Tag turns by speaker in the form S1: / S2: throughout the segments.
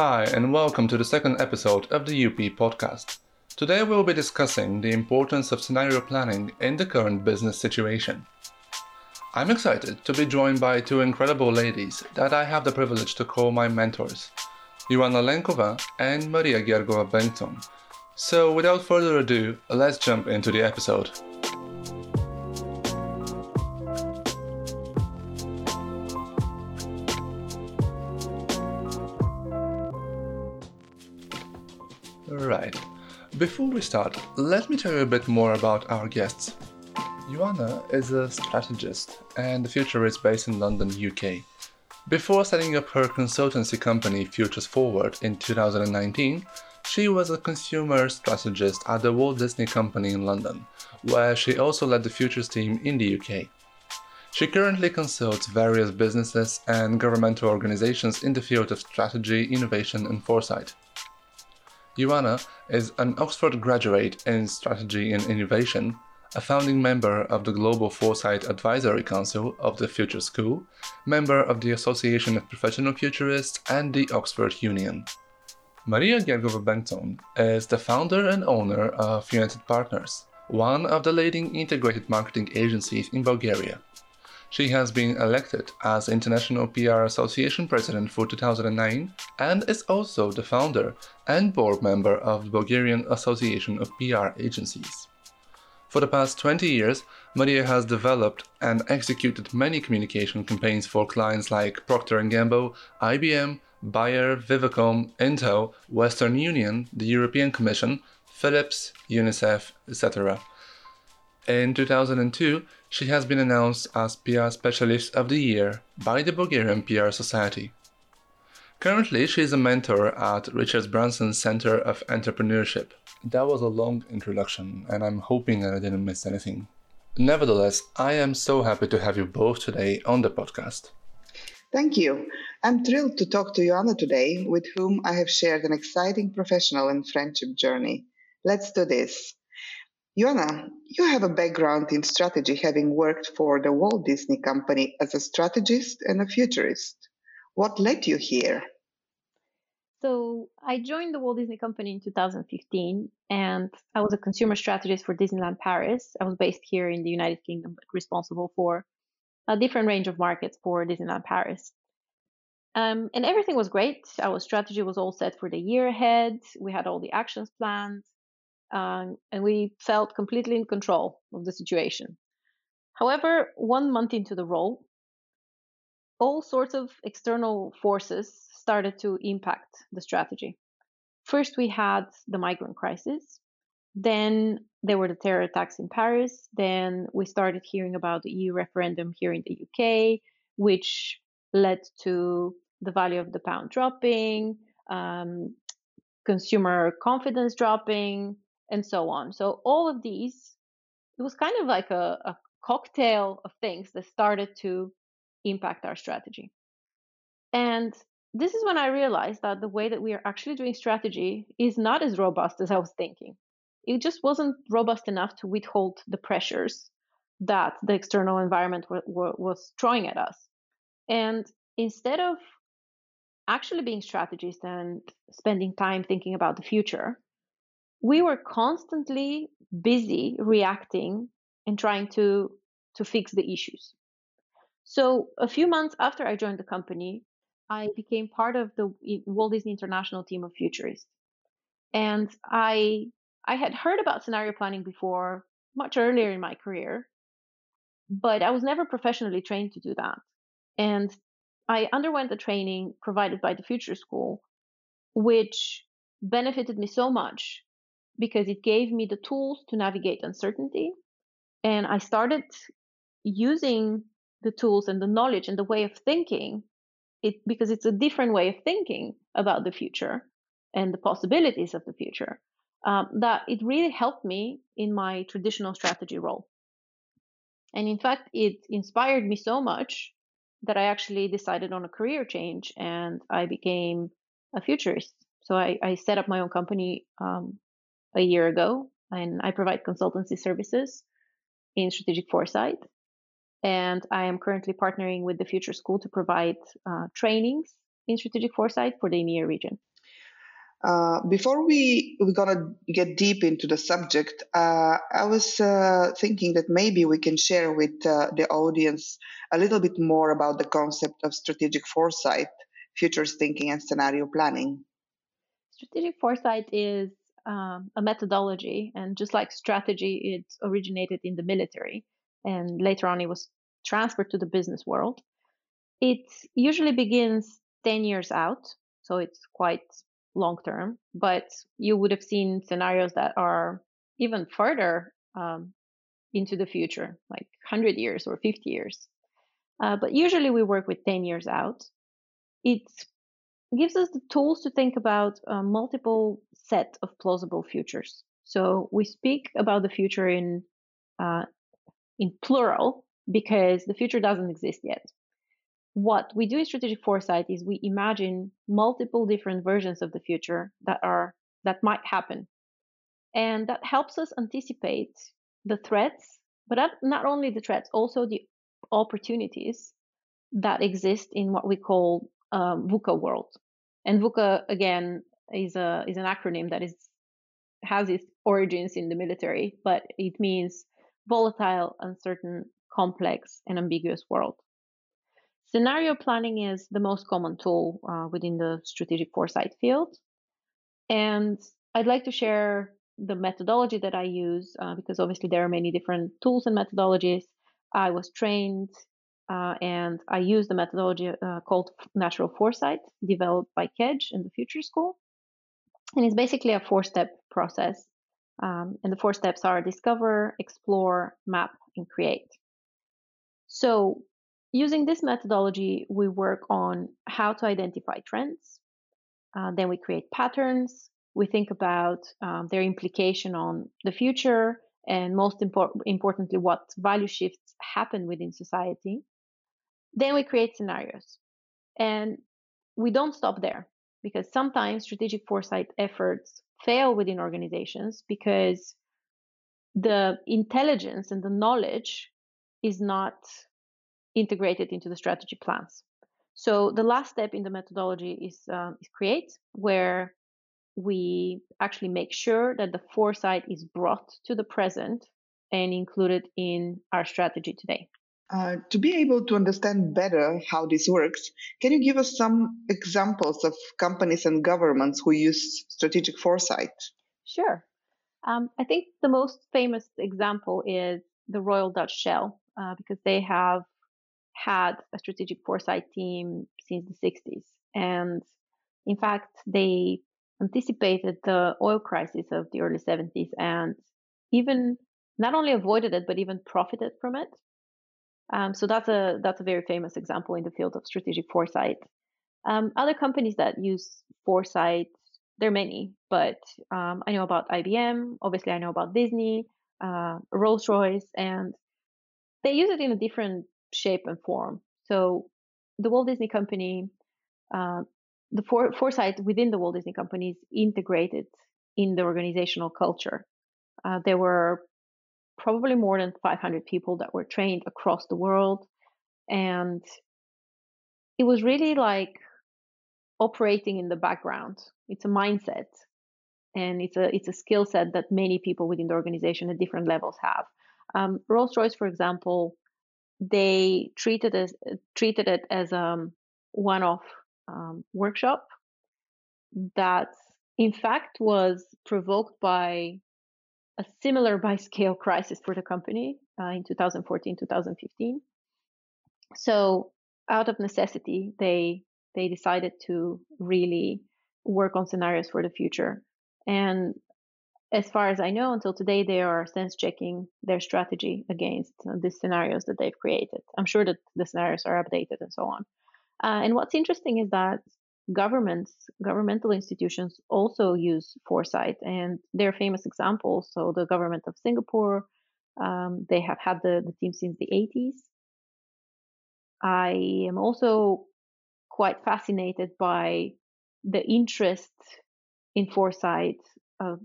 S1: Hi, and welcome to the second episode of the UP podcast. Today we'll be discussing the importance of scenario planning in the current business situation. I'm excited to be joined by two incredible ladies that I have the privilege to call my mentors, Joana Lenkova and Maria Gergova Bengton. So, without further ado, let's jump into the episode. Right. Before we start, let me tell you a bit more about our guests. Joana is a strategist and the futurist based in London, UK. Before setting up her consultancy company Futures Forward in 2019, she was a consumer strategist at the Walt Disney Company in London, where she also led the Futures team in the UK. She currently consults various businesses and governmental organizations in the field of strategy, innovation, and foresight. Joana is an Oxford graduate in strategy and innovation, a founding member of the Global Foresight Advisory Council of the Future School, member of the Association of Professional Futurists, and the Oxford Union. Maria Gergova Bengton is the founder and owner of United Partners, one of the leading integrated marketing agencies in Bulgaria. She has been elected as International PR Association President for 2009 and is also the founder and board member of the Bulgarian Association of PR Agencies. For the past 20 years, Maria has developed and executed many communication campaigns for clients like Procter & Gamble, IBM, Bayer, Viacom, Intel, Western Union, the European Commission, Philips, UNICEF, etc. In 2002, she has been announced as PR Specialist of the Year by the Bulgarian PR Society. Currently, she is a mentor at Richard Branson Center of Entrepreneurship. That was a long introduction, and I'm hoping that I didn't miss anything. Nevertheless, I am so happy to have you both today on the podcast.
S2: Thank you. I'm thrilled to talk to Joana today, with whom I have shared an exciting professional and friendship journey. Let's do this. Joana, you have a background in strategy, having worked for the Walt Disney Company as a strategist and a futurist. What led you here?
S3: So, I joined the Walt Disney Company in 2015, and I was a consumer strategist for Disneyland Paris. I was based here in the United Kingdom, but responsible for a different range of markets for Disneyland Paris. Um, and everything was great. Our strategy was all set for the year ahead. We had all the actions planned um, and we felt completely in control of the situation. However, one month into the role, all sorts of external forces started to impact the strategy. First, we had the migrant crisis. Then there were the terror attacks in Paris. Then we started hearing about the EU referendum here in the UK, which led to the value of the pound dropping, um, consumer confidence dropping, and so on. So all of these, it was kind of like a, a cocktail of things that started to impact our strategy. And this is when I realized that the way that we are actually doing strategy is not as robust as I was thinking. It just wasn't robust enough to withhold the pressures that the external environment w- w- was throwing at us. And instead of actually being strategists and spending time thinking about the future, we were constantly busy reacting and trying to to fix the issues. So a few months after I joined the company, I became part of the Walt Disney International team of futurists. And I I had heard about scenario planning before much earlier in my career, but I was never professionally trained to do that. And I underwent the training provided by the Future School, which benefited me so much because it gave me the tools to navigate uncertainty. And I started using the tools and the knowledge and the way of thinking it because it's a different way of thinking about the future and the possibilities of the future um, that it really helped me in my traditional strategy role and in fact it inspired me so much that i actually decided on a career change and i became a futurist so i, I set up my own company um, a year ago, and I provide consultancy services in strategic foresight. And I am currently partnering with the Future School to provide uh, trainings in strategic foresight for the EMEA region.
S2: Uh, before we we're gonna get deep into the subject, uh, I was uh, thinking that maybe we can share with uh, the audience a little bit more about the concept of strategic foresight, futures thinking, and scenario planning.
S3: Strategic foresight is um, a methodology, and just like strategy, it originated in the military, and later on it was transferred to the business world. It usually begins 10 years out, so it's quite long term, but you would have seen scenarios that are even further um, into the future, like 100 years or 50 years. Uh, but usually we work with 10 years out. It gives us the tools to think about a multiple set of plausible futures. So we speak about the future in uh, in plural because the future doesn't exist yet what we do in strategic foresight is we imagine multiple different versions of the future that are that might happen and that helps us anticipate the threats but not only the threats also the opportunities that exist in what we call um, VUCA world and VUCA again is a is an acronym that is has its origins in the military but it means volatile uncertain complex and ambiguous world Scenario planning is the most common tool uh, within the strategic foresight field. And I'd like to share the methodology that I use uh, because obviously there are many different tools and methodologies. I was trained uh, and I use the methodology uh, called natural foresight developed by Kedge in the Future School. And it's basically a four step process. Um, and the four steps are discover, explore, map, and create. So Using this methodology, we work on how to identify trends. Uh, then we create patterns. We think about um, their implication on the future, and most impor- importantly, what value shifts happen within society. Then we create scenarios. And we don't stop there because sometimes strategic foresight efforts fail within organizations because the intelligence and the knowledge is not integrated into the strategy plans. So the last step in the methodology is, uh, is create, where we actually make sure that the foresight is brought to the present and included in our strategy today.
S2: Uh, to be able to understand better how this works, can you give us some examples of companies and governments who use strategic foresight?
S3: Sure. Um, I think the most famous example is the Royal Dutch Shell, uh, because they have had a strategic foresight team since the 60s. And in fact, they anticipated the oil crisis of the early 70s and even not only avoided it, but even profited from it. Um, so that's a that's a very famous example in the field of strategic foresight. Um, other companies that use foresight, there are many, but um, I know about IBM. Obviously, I know about Disney, uh, Rolls Royce, and they use it in a different shape and form. So the Walt Disney Company, uh, the for- foresight within the Walt Disney Company is integrated in the organizational culture. Uh, there were probably more than 500 people that were trained across the world, and it was really like operating in the background. It's a mindset, and it's a it's a skill set that many people within the organization at different levels have. Um, Rolls Royce, for example, they treated as treated it as a um, one-off um, workshop that in fact was provoked by a similar by scale crisis for the company uh, in 2014 2015 so out of necessity they they decided to really work on scenarios for the future and as far as I know, until today, they are sense checking their strategy against the scenarios that they've created. I'm sure that the scenarios are updated and so on. Uh, and what's interesting is that governments, governmental institutions also use foresight, and they're famous examples. So the government of Singapore, um, they have had the, the team since the 80s. I am also quite fascinated by the interest in foresight of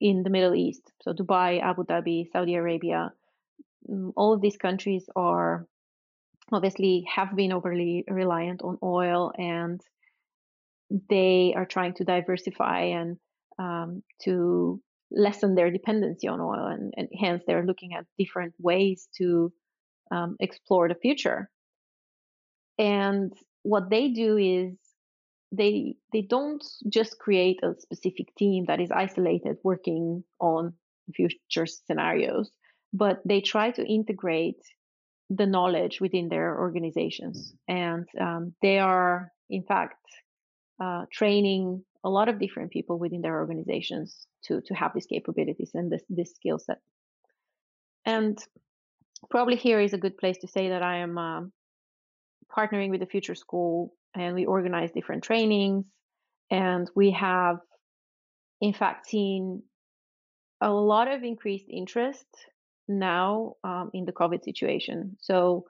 S3: in the Middle East. So Dubai, Abu Dhabi, Saudi Arabia, mm, all of these countries are obviously have been overly reliant on oil and they are trying to diversify and um, to lessen their dependency on oil, and, and, hence they're looking at different ways to um, explore the future. And what they do is they they don't just create a specific team that is isolated working on future scenarios, but they try to integrate the knowledge within their organizations, and um, they are in fact uh, training a lot of different people within their organizations to to have these capabilities and this this skill set. And probably here is a good place to say that I am um, partnering with the Future School, and we organize different trainings, and we have, in fact, seen a lot of increased interest now um, in the COVID situation. So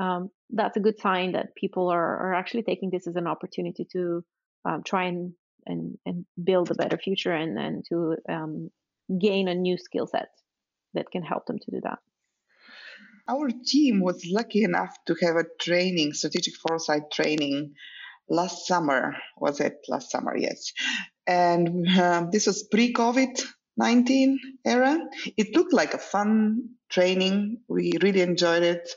S3: um, that's a good sign that people are, are actually taking this as an opportunity to um, try and, and and build a better future and and to um, gain a new skill set that can help them to do that.
S2: Our team was lucky enough to have a training, strategic foresight training, last summer. Was it last summer? Yes. And uh, this was pre COVID 19 era. It looked like a fun training. We really enjoyed it.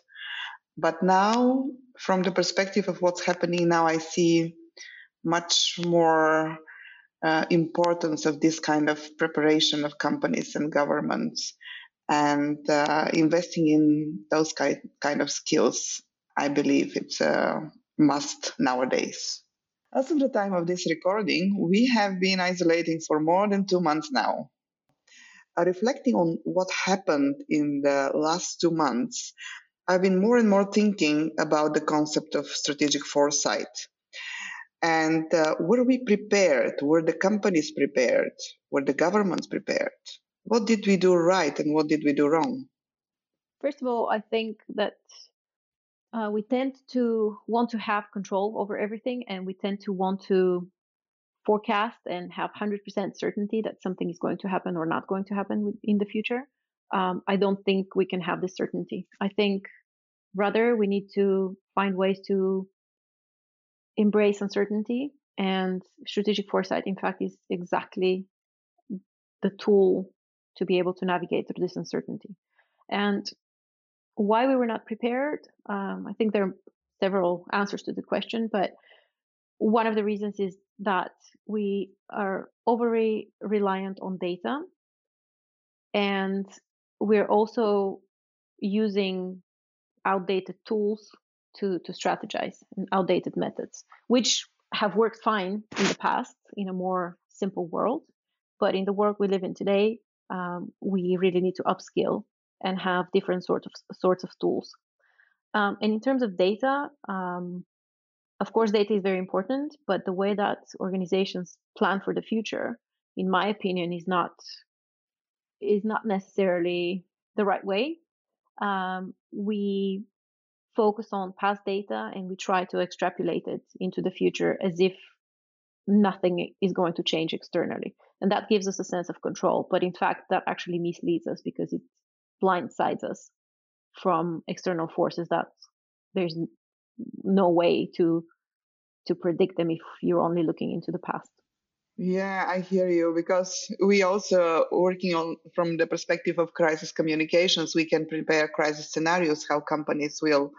S2: But now, from the perspective of what's happening now, I see much more uh, importance of this kind of preparation of companies and governments and uh, investing in those kind, kind of skills. I believe it's a must nowadays. As of the time of this recording we have been isolating for more than two months now. Uh, reflecting on what happened in the last two months i've been more and more thinking about the concept of strategic foresight and uh, were we prepared were the companies prepared were the governments prepared what did we do right and what did we do wrong?
S3: First of all, I think that uh, we tend to want to have control over everything and we tend to want to forecast and have 100% certainty that something is going to happen or not going to happen in the future. Um, I don't think we can have this certainty. I think rather we need to find ways to embrace uncertainty and strategic foresight in fact is exactly the tool to be able to navigate through this uncertainty. And why we were not prepared, um, I think there are several answers to the question, but one of the reasons is that we are overly reliant on data and we're also using outdated tools to, to strategize and outdated methods, which have worked fine in the past in a more simple world. But in the world we live in today, um, we really need to upskill and have different sorts of sorts of tools. Um, and in terms of data, um, of course, data is very important, but the way that organizations plan for the future, in my opinion, is not is not necessarily the right way. Um, we focus on past data and we try to extrapolate it into the future as if nothing is going to change externally. And that gives us a sense of control. But in fact, that actually misleads us because it blindsides us from external forces that there's no way to to predict them if you're only looking into the past.
S2: Yeah, I hear you because we also working on from the perspective of crisis communications, we can prepare crisis scenarios, how companies will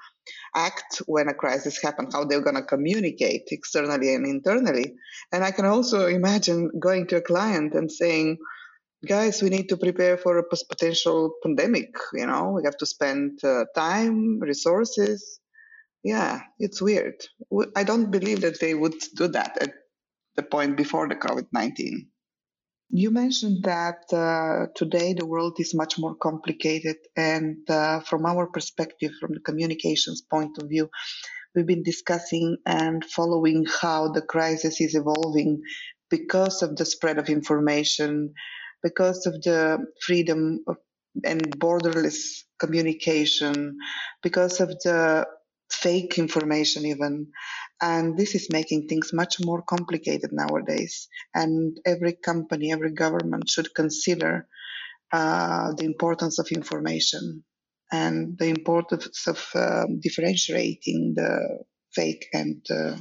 S2: act when a crisis happens, how they're going to communicate externally and internally. And I can also imagine going to a client and saying, guys, we need to prepare for a potential pandemic. You know, we have to spend uh, time, resources. Yeah, it's weird. I don't believe that they would do that at the point before the COVID 19. You mentioned that uh, today the world is much more complicated, and uh, from our perspective, from the communications point of view, we've been discussing and following how the crisis is evolving because of the spread of information, because of the freedom of, and borderless communication, because of the fake information, even. And this is making things much more complicated nowadays. And every company, every government should consider uh, the importance of information and the importance of uh, differentiating the fake and uh,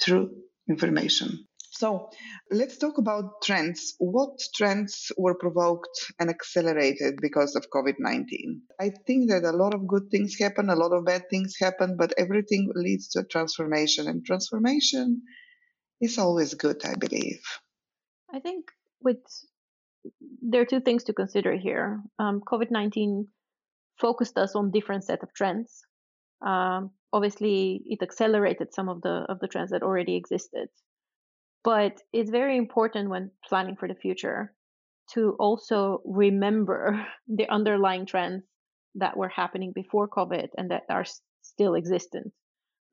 S2: true. information. So let's talk about trends. What trends were provoked and accelerated because of COVID 19? I think that a lot of good things happen, a lot of bad things happen, but everything leads to a transformation. And transformation is always good, I believe.
S3: I think with there are two things to consider here. Um, COVID 19 focused us on different set of trends. Um, obviously, it accelerated some of the of the trends that already existed. But it's very important when planning for the future to also remember the underlying trends that were happening before COVID and that are still existent.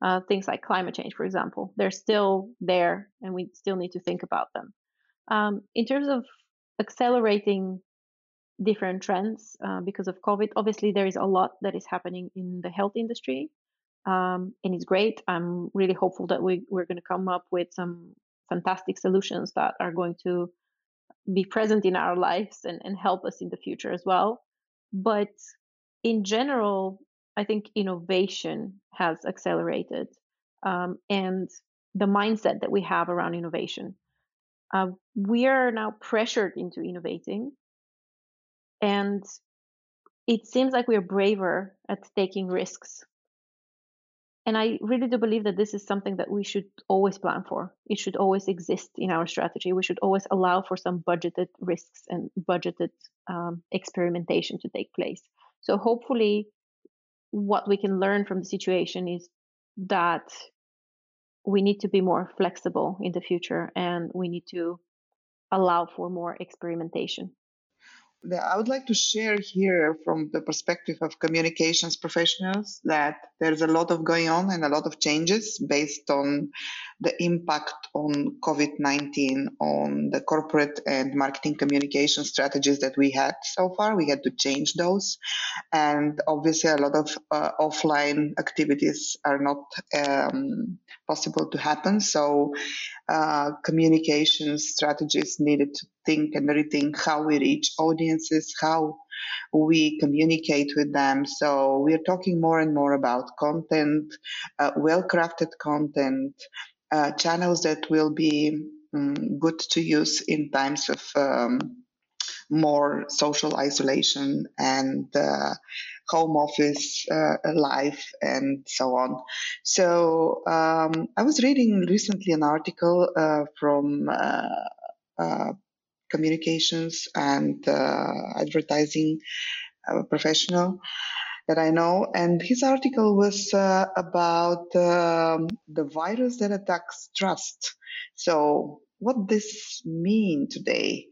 S3: Uh, things like climate change, for example, they're still there and we still need to think about them. Um, in terms of accelerating different trends uh, because of COVID, obviously there is a lot that is happening in the health industry. Um, and it's great. I'm really hopeful that we, we're going to come up with some fantastic solutions that are going to be present in our lives and, and help us in the future as well. But in general, I think innovation has accelerated um, and the mindset that we have around innovation. Uh, we are now pressured into innovating, and it seems like we are braver at taking risks and I really do believe that this is something that we should always plan for. It should always exist in our strategy. We should always allow for some budgeted risks and budgeted um, experimentation to take place. So hopefully, what we can learn from the situation is that we need to be more flexible in the future and we need to allow for more experimentation.
S2: I would like to share here from the perspective of communications professionals that there's a lot of going on and a lot of changes based on the impact on COVID-19 on the corporate and marketing communication strategies that we had so far. We had to change those. And obviously a lot of uh, offline activities are not um, possible to happen. So uh, communication strategies needed to think and rethink how we reach audiences, how we communicate with them. So we are talking more and more about content, uh, well-crafted content, uh, channels that will be um, good to use in times of um, more social isolation and uh, home office uh, life and so on. So um, I was reading recently an article uh, from uh, uh, communications and uh, advertising professional that I know, and his article was about um, the virus that attacks trust. So what this mean today?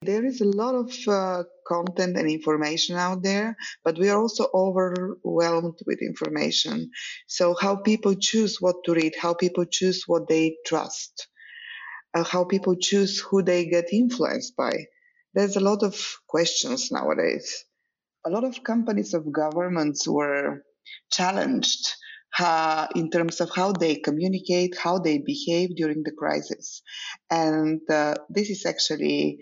S2: There is a lot of uh, content and information out there, but we are also overwhelmed with information. So, how people choose what to read, how people choose what they trust, uh, how people choose who they get influenced by. There's a lot of questions nowadays. A lot of companies of governments were challenged uh, in terms of how they communicate, how they behave during the crisis. And uh, this is actually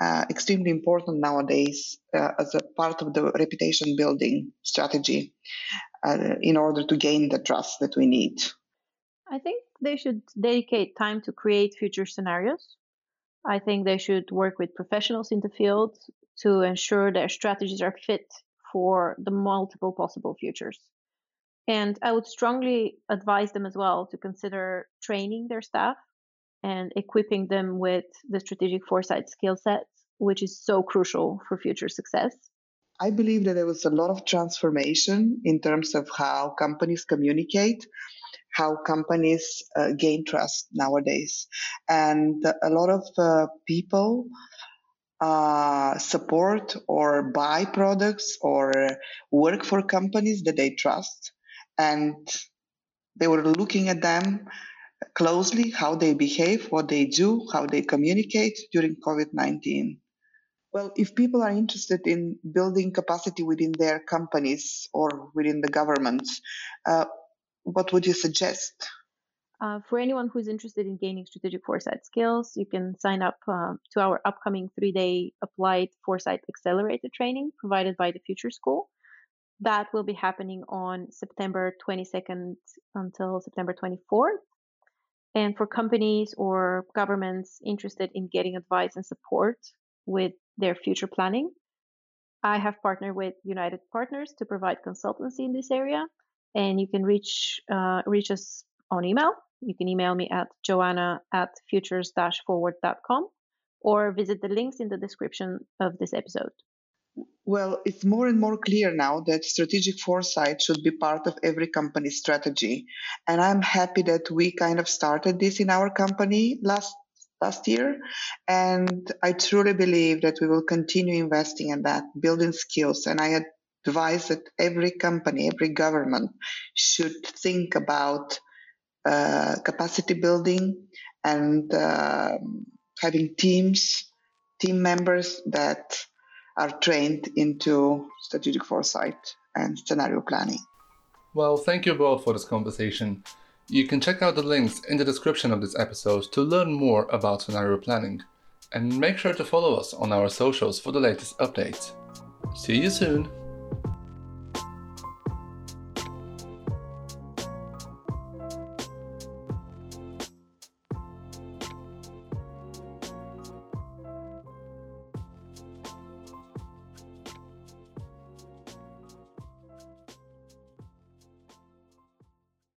S2: uh, extremely important nowadays uh, as a part of the reputation building strategy uh, in order to gain the trust that we need.
S3: I think they should dedicate time to create future scenarios. I think they should work with professionals in the field to ensure their strategies are fit for the multiple possible futures. And I would strongly advise them as well to consider training their staff and equipping them with the strategic foresight skill sets, which is so crucial for future success.
S2: I believe that there was a lot of transformation in terms of how companies communicate, how companies uh, gain trust nowadays. And a lot of uh, people uh, support or buy products or work for companies that they trust. And they were looking at them closely how they behave, what they do, how they communicate during COVID 19. Well, if people are interested in building capacity within their companies or within the governments, uh, what would you suggest?
S3: Uh, for anyone who's interested in gaining strategic foresight skills, you can sign up uh, to our upcoming three day applied foresight accelerated training provided by the Future School. That will be happening on September 22nd until September 24th. And for companies or governments interested in getting advice and support with their future planning, I have partnered with United Partners to provide consultancy in this area. And you can reach uh, reach us on email. You can email me at joana at futures-forward.com or visit the links in the description of this episode.
S2: Well, it's more and more clear now that strategic foresight should be part of every company's strategy. And I'm happy that we kind of started this in our company last last year. And I truly believe that we will continue investing in that, building skills. And I advise that every company, every government should think about uh, capacity building and uh, having teams, team members that are trained into strategic foresight and scenario planning.
S1: Well, thank you both for this conversation. You can check out the links in the description of this episode to learn more about scenario planning. And make sure to follow us on our socials for the latest updates. See you soon!